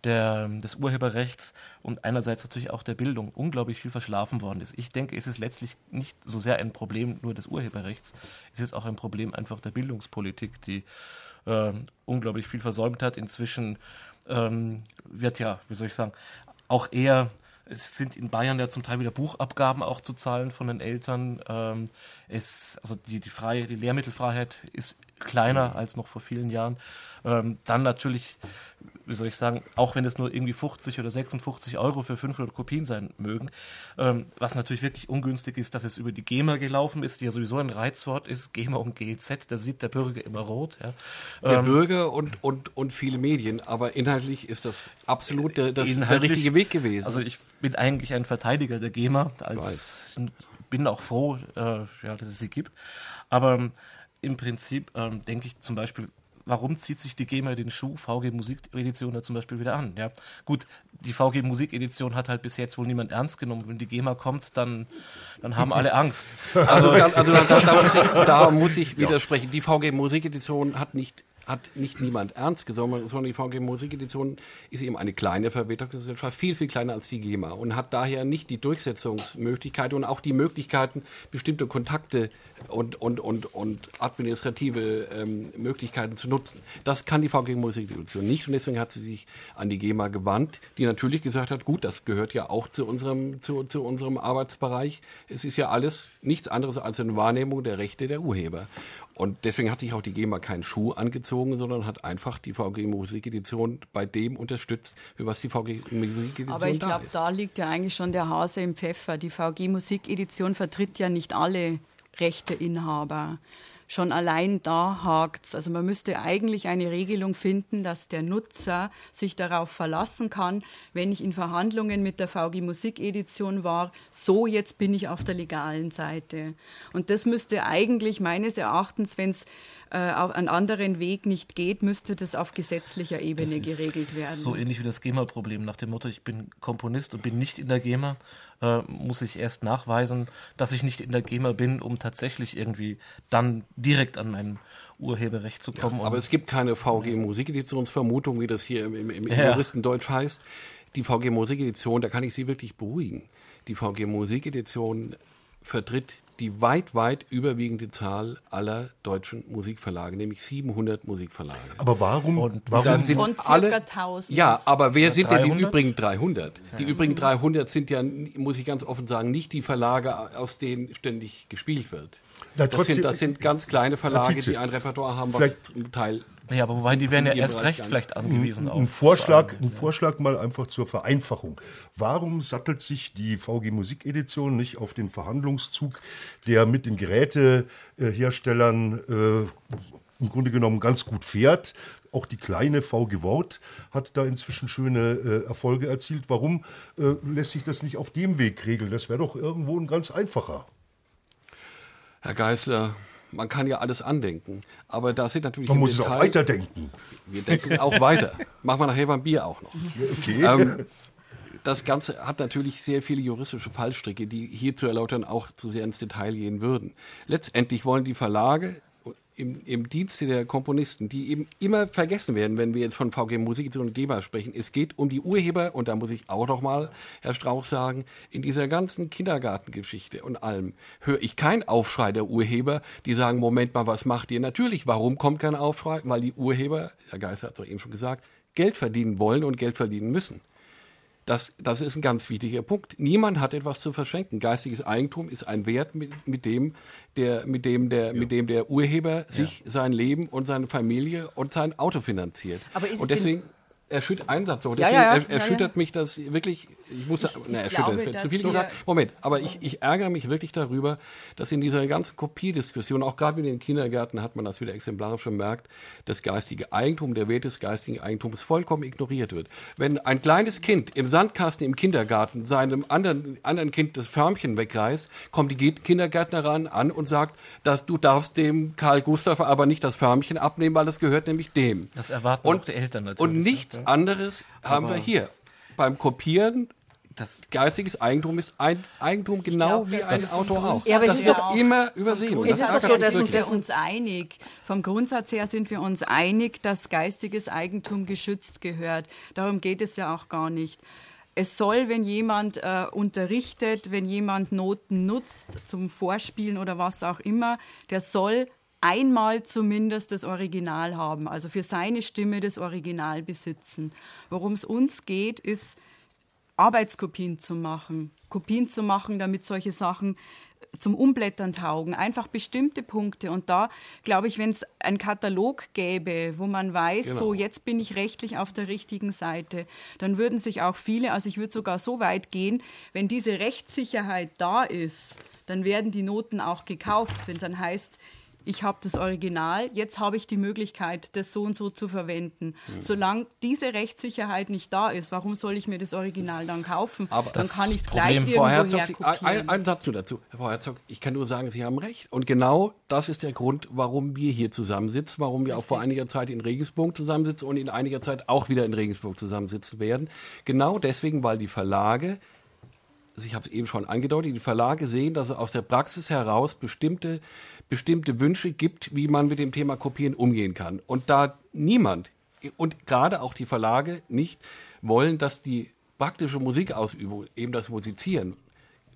der, des Urheberrechts und einerseits natürlich auch der Bildung unglaublich viel verschlafen worden ist. Ich denke, es ist letztlich nicht so sehr ein Problem nur des Urheberrechts, es ist auch ein Problem einfach der Bildungspolitik, die ähm, unglaublich viel versäumt hat. Inzwischen ähm, wird ja, wie soll ich sagen, auch eher es sind in Bayern ja zum Teil wieder Buchabgaben auch zu zahlen von den Eltern. Ähm, es, also die, die, freie, die Lehrmittelfreiheit ist kleiner als noch vor vielen Jahren. Ähm, dann natürlich, wie soll ich sagen, auch wenn es nur irgendwie 50 oder 56 Euro für 500 Kopien sein mögen, ähm, was natürlich wirklich ungünstig ist, dass es über die GEMA gelaufen ist, die ja sowieso ein Reizwort ist, GEMA und GEZ, da sieht der Bürger immer rot. Ja. der Ähm, Bürger und, und, und viele Medien, aber inhaltlich ist das absolut der, das, der richtige Weg gewesen. Also ich bin eigentlich ein Verteidiger der GEMA, als bin auch froh, äh, ja, dass es sie gibt. Aber ähm, im Prinzip ähm, denke ich zum Beispiel, warum zieht sich die GEMA den Schuh VG Musikedition da zum Beispiel wieder an? Ja, gut, die VG Musikedition hat halt bis jetzt wohl niemand ernst genommen. Wenn die GEMA kommt, dann, dann haben alle Angst. Also, da, also da, da, muss ich, da muss ich widersprechen. Die VG Musikedition hat nicht hat nicht niemand ernst genommen, sondern die VG Musikedition ist eben eine kleine Verwertungsgesellschaft, viel, viel kleiner als die GEMA und hat daher nicht die Durchsetzungsmöglichkeit und auch die Möglichkeiten, bestimmte Kontakte und, und, und, und administrative ähm, Möglichkeiten zu nutzen. Das kann die VG Musikedition nicht und deswegen hat sie sich an die GEMA gewandt, die natürlich gesagt hat, gut, das gehört ja auch zu unserem, zu, zu unserem Arbeitsbereich. Es ist ja alles nichts anderes als eine Wahrnehmung der Rechte der Urheber. Und deswegen hat sich auch die GEMA keinen Schuh angezogen, sondern hat einfach die VG Musikedition bei dem unterstützt, für was die VG Musikedition Aber ich da glaube, ist. da liegt ja eigentlich schon der Hase im Pfeffer. Die VG Musikedition vertritt ja nicht alle Rechteinhaber. Schon allein da hakt's. Also man müsste eigentlich eine Regelung finden, dass der Nutzer sich darauf verlassen kann, wenn ich in Verhandlungen mit der VG Musikedition war, so jetzt bin ich auf der legalen Seite. Und das müsste eigentlich meines Erachtens, wenn es einen anderen Weg nicht geht, müsste das auf gesetzlicher Ebene Das ist geregelt werden. So ähnlich wie das GEMA-Problem. Nach dem Motto, ich bin Komponist und bin nicht in der GEMA, äh, muss ich erst nachweisen, dass ich nicht in der GEMA bin, um tatsächlich irgendwie dann direkt an mein Urheberrecht zu kommen. Aber Und es gibt keine VG Musikeditionsvermutung, wie das hier im, im, im Ja. Juristendeutsch heißt. Die VG Musikedition, da kann ich Sie wirklich beruhigen. Die VG Musikedition vertritt die weit, weit überwiegende Zahl aller deutschen Musikverlage, nämlich 700 Musikverlage. Aber warum, Und warum Da sind Von circa alle, 1000. Ja, aber wer sind denn die 300? übrigen 300? Die übrigen 300 sind ja, muss ich ganz offen sagen, nicht die Verlage, aus denen ständig gespielt wird. Na, Das trotzdem- sind, das sind ganz kleine Verlage, Tietze, die ein Repertoire haben, was vielleicht- zum Teil ja, aber wobei die wären ja erst Bereich recht vielleicht angewiesen ein auf. Vorschlag, ein Vorschlag mal einfach zur Vereinfachung. Warum sattelt sich die VG Musikedition nicht auf den Verhandlungszug, der mit den Geräteherstellern äh, im Grunde genommen ganz gut fährt? Auch die kleine VG Wort hat da inzwischen schöne äh, Erfolge erzielt. Warum äh, lässt sich das nicht auf dem Weg regeln? Das wäre doch irgendwo ein ganz einfacher. Herr Geißler, man kann ja alles andenken, aber da sind natürlich Man muss es auch Detail- weiterdenken. Wir denken auch weiter. Machen wir nachher beim Bier auch noch. Okay. Ähm, das Ganze hat natürlich sehr viele juristische Fallstricke, die hier zu erläutern auch zu sehr ins Detail gehen würden. Letztendlich wollen die Verlage im, im Dienste der Komponisten, die eben immer vergessen werden, wenn wir jetzt von VG Musik und GEMA sprechen. Es geht um die Urheber und da muss ich auch noch mal, Herr Strauch, sagen, in dieser ganzen Kindergartengeschichte und allem höre ich keinen Aufschrei der Urheber, die sagen, Moment mal, was macht ihr? Natürlich, warum kommt kein Aufschrei? Weil die Urheber, Herr Geister hat es doch eben schon gesagt, Geld verdienen wollen und Geld verdienen müssen. Das, das ist ein ganz wichtiger Punkt. Niemand hat etwas zu verschenken. Geistiges Eigentum ist ein Wert, mit, mit, dem, der, mit, dem, der, mit dem der Urheber sich sein Leben und seine Familie und sein Auto finanziert. Aber ist und deswegen erschüttert, einen Satz Ja, deswegen ja, ja. er- erschüttert mich das wirklich, ich muss, ne, erschüttert glaube, zu viel gesagt. Moment, aber ich, ich ärgere mich wirklich darüber, dass in dieser ganzen Kopierdiskussion, auch gerade in den Kindergärten hat man das wieder exemplarisch bemerkt, das geistige Eigentum, der Wert des geistigen Eigentums vollkommen ignoriert wird. Wenn ein kleines Kind im Sandkasten im Kindergarten seinem anderen, anderen Kind das Förmchen wegreißt, kommt die Kindergärtnerin an und sagt, dass du darfst dem Karl Gustav aber nicht das Förmchen abnehmen, weil das gehört nämlich dem. Das erwarten Und- auch die Eltern natürlich. Und nichts anderes haben wir hier. Beim Kopieren, Das, geistiges Eigentum ist ein Eigentum genau glaub, wie das ein Autor auch. Ja, aber das ist wird doch- immer übersehen. Es ist doch so, dass- sind wirklich. wir uns einig. Vom Grundsatz her sind wir uns einig, dass geistiges Eigentum geschützt gehört. Darum geht es ja auch gar nicht. Es soll, wenn jemand äh, unterrichtet, wenn jemand Noten nutzt zum Vorspielen oder was auch immer, der soll einmal zumindest das Original haben, also für seine Stimme das Original besitzen. Worum es uns geht, ist Arbeitskopien zu machen, Kopien zu machen, damit solche Sachen zum Umblättern taugen, einfach bestimmte Punkte. Und da glaube ich, wenn es einen Katalog gäbe, wo man weiß, Genau. so jetzt bin ich rechtlich auf der richtigen Seite, dann würden sich auch viele, also ich würde sogar so weit gehen, wenn diese Rechtssicherheit da ist, dann werden die Noten auch gekauft, wenn es dann heißt, ich habe das Original, jetzt habe ich die Möglichkeit, das so und so zu verwenden. Mhm. Solange diese Rechtssicherheit nicht da ist, warum soll ich mir das Original dann kaufen? Aber dann kann ich es Problem, gleich Frau irgendwo Herzog, ein, ein Satz nur dazu. Frau Herzog, ich kann nur sagen, Sie haben recht. Und genau das ist der Grund, warum wir hier zusammensitzen, warum wir auch vor einiger Zeit in Regensburg zusammensitzen und in einiger Zeit auch wieder in Regensburg zusammensitzen werden. Genau deswegen, weil die Verlage, ich habe es eben schon angedeutet, die Verlage sehen, dass es aus der Praxis heraus bestimmte, bestimmte Wünsche gibt, wie man mit dem Thema Kopieren umgehen kann. Und da niemand und gerade auch die Verlage nicht wollen, dass die praktische Musikausübung, eben das Musizieren,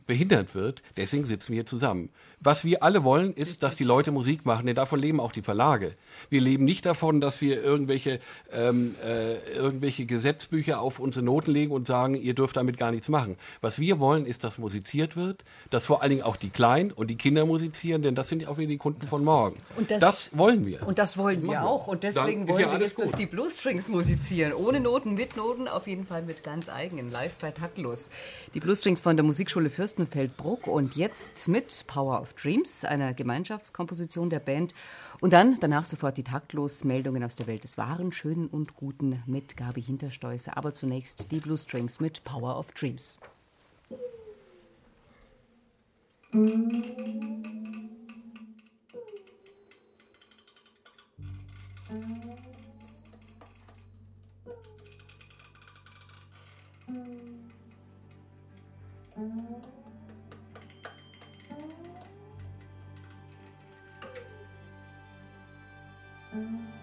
behindert wird, deswegen sitzen wir hier zusammen. Was wir alle wollen, ist, dass die Leute Musik machen, denn davon leben auch die Verlage. Wir leben nicht davon, dass wir irgendwelche, ähm, äh, irgendwelche Gesetzbücher auf unsere Noten legen und sagen, ihr dürft damit gar nichts machen. Was wir wollen, ist, dass musiziert wird, dass vor allen Dingen auch die Kleinen und die Kinder musizieren, denn das sind auch wieder die Kunden von morgen. Und das, das- wollen wir. Und das wollen wir Machen wir. auch. Und deswegen wollen ja wir jetzt, dass gut. die Bluestrings musizieren. Ohne Noten, mit Noten, auf jeden Fall mit ganz eigenen. Live bei Taktlos. Die Bluestrings von der Musikschule Fürstenfeldbruck und jetzt mit Power of Dreams, einer Gemeinschaftskomposition der Band. Und dann danach sofort die taktlos Meldungen aus der Welt des Wahren, Schönen und Guten mit Gabi Hintersteuße. Aber zunächst die Blue Strings mit Power of Dreams. Thank you. 嗯。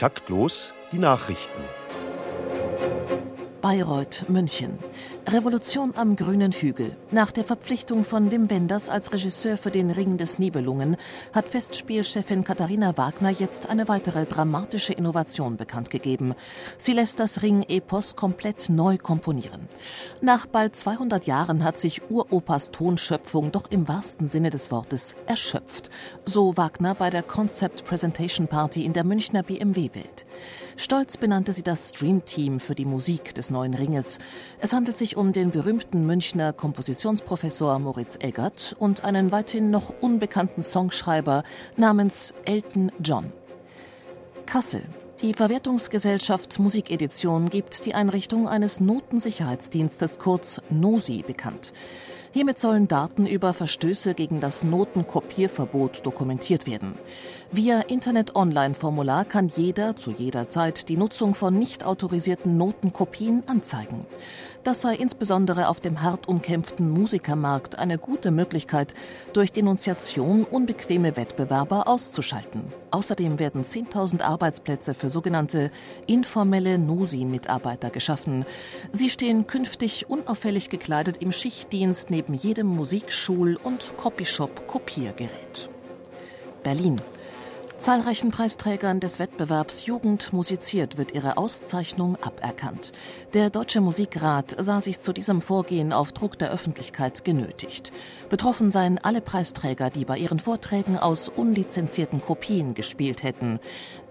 Taktlos die Nachrichten. Bayreuth, München. Revolution am grünen Hügel. Nach der Verpflichtung von Wim Wenders als Regisseur für den Ring des Nibelungen hat Festspielchefin Katharina Wagner jetzt eine weitere dramatische Innovation bekannt gegeben. Sie lässt das Ring-Epos komplett neu komponieren. Nach bald 200 Jahren hat sich Uropas Tonschöpfung doch im wahrsten Sinne des Wortes erschöpft. So Wagner bei der Concept Presentation Party in der Münchner BMW-Welt. Stolz benannte sie das Stream-Team für die Musik des neuen Ringes. Es handelt sich um den berühmten Münchner Kompositionsprofessor Moritz Eggert und einen weithin noch unbekannten Songschreiber namens Elton John. Kassel. Die Verwertungsgesellschaft Musikedition gibt die Einrichtung eines Notensicherheitsdienstes kurz NOSI bekannt. Hiermit sollen Daten über Verstöße gegen das Notenkopierverbot dokumentiert werden. Via Internet-Online-Formular kann jeder zu jeder Zeit die Nutzung von nicht autorisierten Notenkopien anzeigen. Das sei insbesondere auf dem hart umkämpften Musikermarkt eine gute Möglichkeit, durch Denunziation unbequeme Wettbewerber auszuschalten. Außerdem werden 10.000 Arbeitsplätze für sogenannte informelle NOSI-Mitarbeiter geschaffen. Sie stehen künftig unauffällig gekleidet im Schichtdienst neben jedem Musikschul- und Copyshop-Kopiergerät. Berlin. Zahlreichen Preisträgern des Wettbewerbs Jugend musiziert wird ihre Auszeichnung aberkannt. Der Deutsche Musikrat sah sich zu diesem Vorgehen auf Druck der Öffentlichkeit genötigt. Betroffen seien alle Preisträger, die bei ihren Vorträgen aus unlizenzierten Kopien gespielt hätten.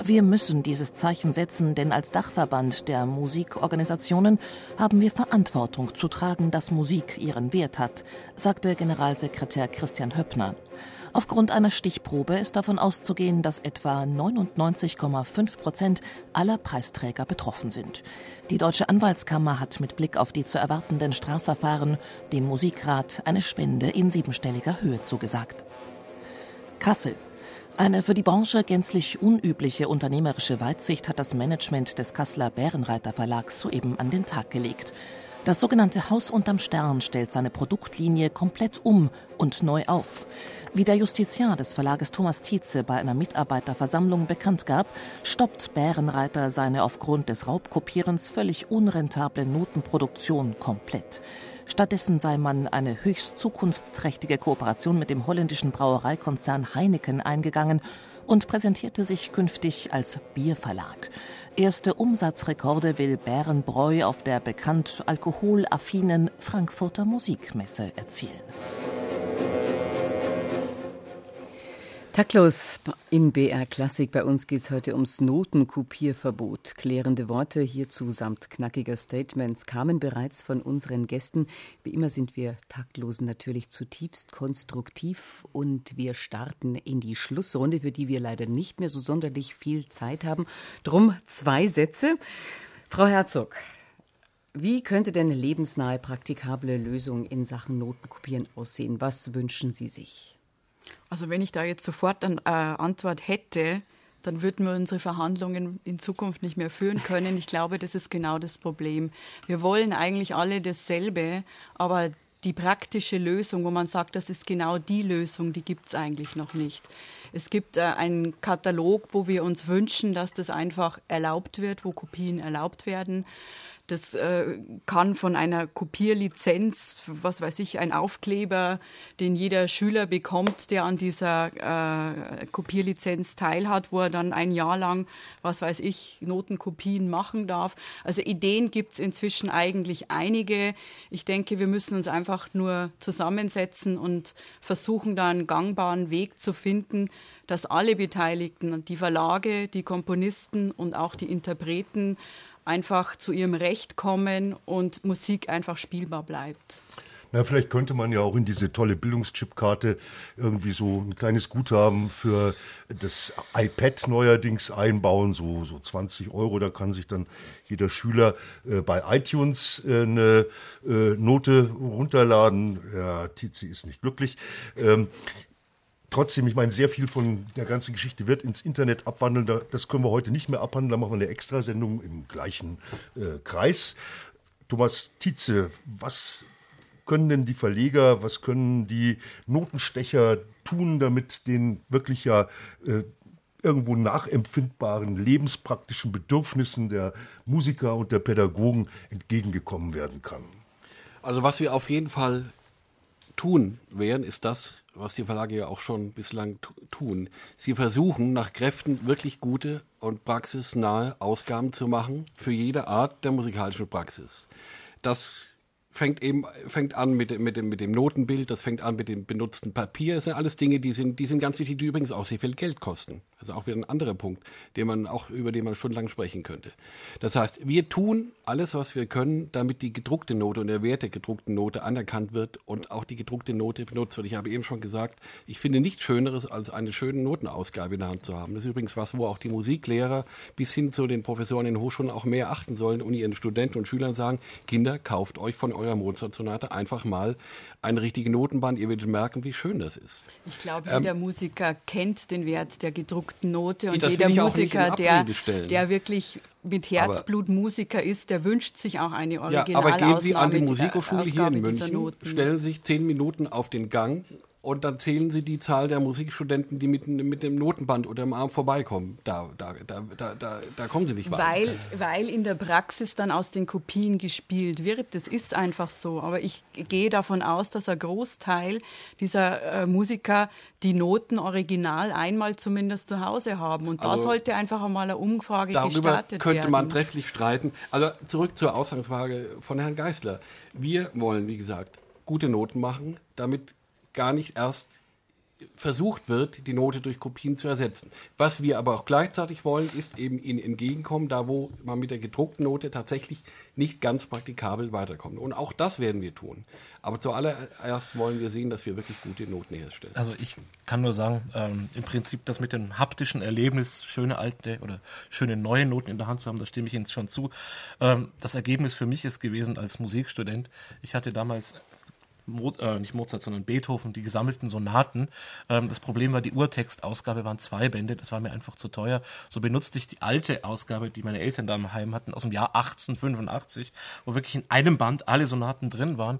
Wir müssen dieses Zeichen setzen, denn als Dachverband der Musikorganisationen haben wir Verantwortung zu tragen, dass Musik ihren Wert hat, sagte Generalsekretär Christian Höppner. Aufgrund einer Stichprobe ist davon auszugehen, dass etwa 99,5 Prozent aller Preisträger betroffen sind. Die Deutsche Anwaltskammer hat mit Blick auf die zu erwartenden Strafverfahren dem Musikrat eine Spende in siebenstelliger Höhe zugesagt. Kassel. Eine für die Branche gänzlich unübliche unternehmerische Weitsicht hat das Management des Kasseler Bärenreiter Verlags soeben an den Tag gelegt. Das sogenannte Haus unterm Stern stellt seine Produktlinie komplett um und neu auf. Wie der Justiziar des Verlages Thomas Tietze bei einer Mitarbeiterversammlung bekannt gab, stoppt Bärenreiter seine aufgrund des Raubkopierens völlig unrentable Notenproduktion komplett. Stattdessen sei man eine höchst zukunftsträchtige Kooperation mit dem holländischen Brauereikonzern Heineken eingegangen und präsentierte sich künftig als Bierverlag. Erste Umsatzrekorde will Bärenbräu auf der bekannt alkoholaffinen Frankfurter Musikmesse erzielen. Taktlos in BR Klassik. Bei uns geht es heute ums Notenkopierverbot. Klärende Worte hierzu samt knackiger Statements kamen bereits von unseren Gästen. Wie immer sind wir Taktlosen natürlich zutiefst konstruktiv und wir starten in die Schlussrunde, für die wir leider nicht mehr so sonderlich viel Zeit haben. Drum zwei Sätze. Frau Herzog, wie könnte denn eine lebensnahe, praktikable Lösung in Sachen Notenkopieren aussehen? Was wünschen Sie sich? Also wenn ich da jetzt sofort eine äh, Antwort hätte, dann würden wir unsere Verhandlungen in Zukunft nicht mehr führen können. Ich glaube, das ist genau das Problem. Wir wollen eigentlich alle dasselbe, aber die praktische Lösung, wo man sagt, das ist genau die Lösung, die gibt es eigentlich noch nicht. Es gibt äh, einen Katalog, wo wir uns wünschen, dass das einfach erlaubt wird, wo Kopien erlaubt werden. Das äh, kann von einer Kopierlizenz, was weiß ich, ein Aufkleber, den jeder Schüler bekommt, der an dieser äh, Kopierlizenz teilhat, wo er dann ein Jahr lang, was weiß ich, Notenkopien machen darf. Also Ideen gibt es inzwischen eigentlich einige. Ich denke, wir müssen uns einfach nur zusammensetzen und versuchen, da einen gangbaren Weg zu finden, dass alle Beteiligten, die Verlage, die Komponisten und auch die Interpreten einfach zu ihrem Recht kommen und Musik einfach spielbar bleibt. Na, vielleicht könnte man ja auch in diese tolle Bildungschipkarte irgendwie so ein kleines Guthaben für das iPad neuerdings einbauen, so, so 20 Euro. Da kann sich dann jeder Schüler äh, bei iTunes äh, eine äh, Note runterladen. Ja, Tizi ist nicht glücklich. Ähm, trotzdem, ich meine, sehr viel von der ganzen Geschichte wird ins Internet abwandeln. Das können wir heute nicht mehr abhandeln. Da machen wir eine Extrasendung im gleichen äh, Kreis. Thomas Tietze, was können denn die Verleger, was können die Notenstecher tun, damit den wirklich ja äh, irgendwo nachempfindbaren lebenspraktischen Bedürfnissen der Musiker und der Pädagogen entgegengekommen werden kann. Also was wir auf jeden Fall tun werden, ist das, was die Verlage ja auch schon bislang tun. Sie versuchen nach Kräften wirklich gute und praxisnahe Ausgaben zu machen für jede Art der musikalischen Praxis. Das fängt eben fängt an mit, mit, dem, mit dem Notenbild, das fängt an mit dem benutzten Papier. Das sind alles Dinge, die sind, die sind ganz wichtig, die übrigens auch sehr viel Geld kosten. Also auch wieder ein anderer Punkt, den man auch, über den man stundenlang sprechen könnte. Das heißt, wir tun alles, was wir können, damit die gedruckte Note und der Wert der gedruckten Note anerkannt wird und auch die gedruckte Note benutzt wird. Ich habe eben schon gesagt, ich finde nichts Schöneres, als eine schöne Notenausgabe in der Hand zu haben. Das ist übrigens was, wo auch die Musiklehrer bis hin zu den Professoren in Hochschulen auch mehr achten sollen und ihren Studenten und Schülern sagen, Kinder, kauft euch von eurer Mozart-Sonate einfach mal eine richtige Notenband. Ihr werdet merken, wie schön das ist. Ich glaube, jeder ähm, Musiker kennt den Wert der gedruckten Note und jeder Musiker, der, der wirklich mit Herzblut aber, Musiker ist, der wünscht sich auch eine Originalausnahme. Ja, aber gehen Sie an die Musikhochschule hier in München, stellen sich zehn Minuten auf den Gang und dann zählen sie die Zahl der Musikstudenten, die mit, mit dem Notenband oder dem Arm vorbeikommen. Da, da, da, da, da, da kommen sie nicht weiter. Weil, weil in der Praxis dann aus den Kopien gespielt wird. Das ist einfach so. Aber ich gehe davon aus, dass ein Großteil dieser äh, Musiker die Noten original einmal zumindest zu Hause haben. Und da also, sollte einfach einmal eine Umfrage darüber gestartet werden. könnte man trefflich streiten. Also zurück zur Ausgangsfrage von Herrn Geisler. Wir wollen, wie gesagt, gute Noten machen, damit gar nicht erst versucht wird, die Note durch Kopien zu ersetzen. Was wir aber auch gleichzeitig wollen, ist eben ihnen entgegenkommen, da wo man mit der gedruckten Note tatsächlich nicht ganz praktikabel weiterkommt. Und auch das werden wir tun. Aber zuallererst wollen wir sehen, dass wir wirklich gute Noten herstellen. Also ich kann nur sagen, ähm, im Prinzip das mit dem haptischen Erlebnis, schöne alte oder schöne neue Noten in der Hand zu haben, da stimme ich Ihnen schon zu. Ähm, das Ergebnis für mich ist gewesen als Musikstudent, ich hatte damals Mo äh, nicht Mozart, sondern Beethoven, die gesammelten Sonaten. Ähm, das Problem war, die Urtextausgabe waren zwei Bände, das war mir einfach zu teuer. So benutzte ich die alte Ausgabe, die meine Eltern da im Heim hatten, aus dem Jahr 1885, wo wirklich in einem Band alle Sonaten drin waren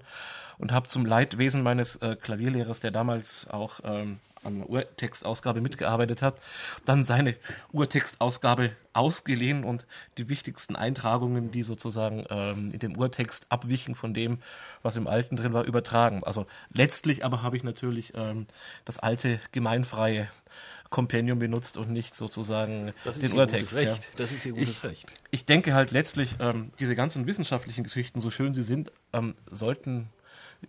und habe zum Leidwesen meines äh, Klavierlehrers, der damals auch ähm, an der Urtextausgabe mitgearbeitet hat, dann seine Urtextausgabe ausgeliehen und die wichtigsten Eintragungen, die sozusagen ähm, in dem Urtext abwichen von dem, was im Alten drin war, übertragen. Also letztlich aber habe ich natürlich ähm, das alte gemeinfreie Kompendium benutzt und nicht sozusagen den Urtext. Ja. Das ist ihr gutes ich, Recht. Ich denke halt letztlich, ähm, diese ganzen wissenschaftlichen Geschichten, so schön sie sind, ähm, sollten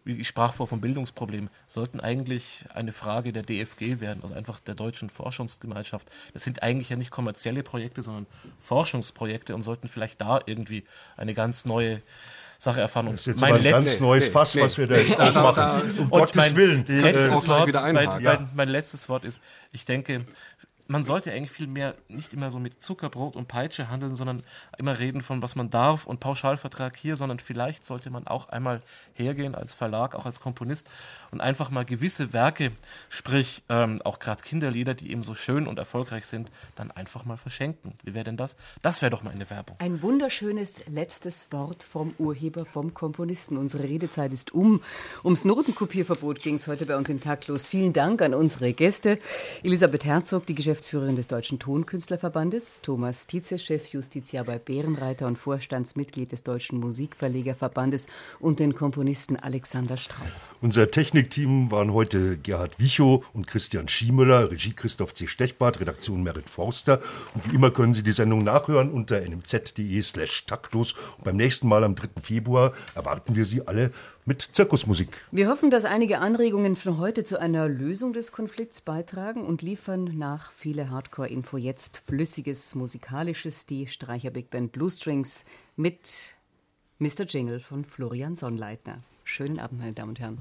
ich sprach vor vom Bildungsproblem, sollten eigentlich eine Frage der DFG werden, also einfach der deutschen Forschungsgemeinschaft. Das sind eigentlich ja nicht kommerzielle Projekte, sondern Forschungsprojekte und sollten vielleicht da irgendwie eine ganz neue Sache erfahren. Und das ist jetzt mein ein ganz neues Fass, nee, was wir da jetzt aufmachen. Um Gottes mein Willen. Letztes Wort, mein, mein, mein letztes Wort ist, ich denke, man sollte eigentlich viel mehr nicht immer so mit Zuckerbrot und Peitsche handeln, sondern immer reden von, was man darf und Pauschalvertrag hier, sondern vielleicht sollte man auch einmal hergehen als Verlag, auch als Komponist und einfach mal gewisse Werke, sprich ähm, auch gerade Kinderlieder, die eben so schön und erfolgreich sind, dann einfach mal verschenken. Wie wäre denn das? Das wäre doch mal eine Werbung. Ein wunderschönes letztes Wort vom Urheber, vom Komponisten. Unsere Redezeit ist um. Ums Notenkopierverbot ging es heute bei uns in Taktlos. Vielen Dank an unsere Gäste. Elisabeth Herzog, die Geschäftsführerin Geschäftsführerin des Deutschen Tonkünstlerverbandes, Thomas Tietze, Chef Justitia bei Bärenreiter und Vorstandsmitglied des Deutschen Musikverlegerverbandes und den Komponisten Alexander Straub. Unser Technikteam waren heute Gerhard Wichow und Christian Schiemüller, Regie Christoph C. Stechbart, Redaktion Merit Forster. Und wie immer können Sie die Sendung nachhören unter nmz.de slash taktlos. Und beim nächsten Mal am 3. Februar erwarten wir Sie alle mit Zirkusmusik. Wir hoffen, dass einige Anregungen von heute zu einer Lösung des Konflikts beitragen und liefern nach viele Hardcore-Info jetzt flüssiges musikalisches die Streicher Big Band Blue Strings mit Mr. Jingle von Florian Sonnleitner. Schönen Abend, meine Damen und Herren.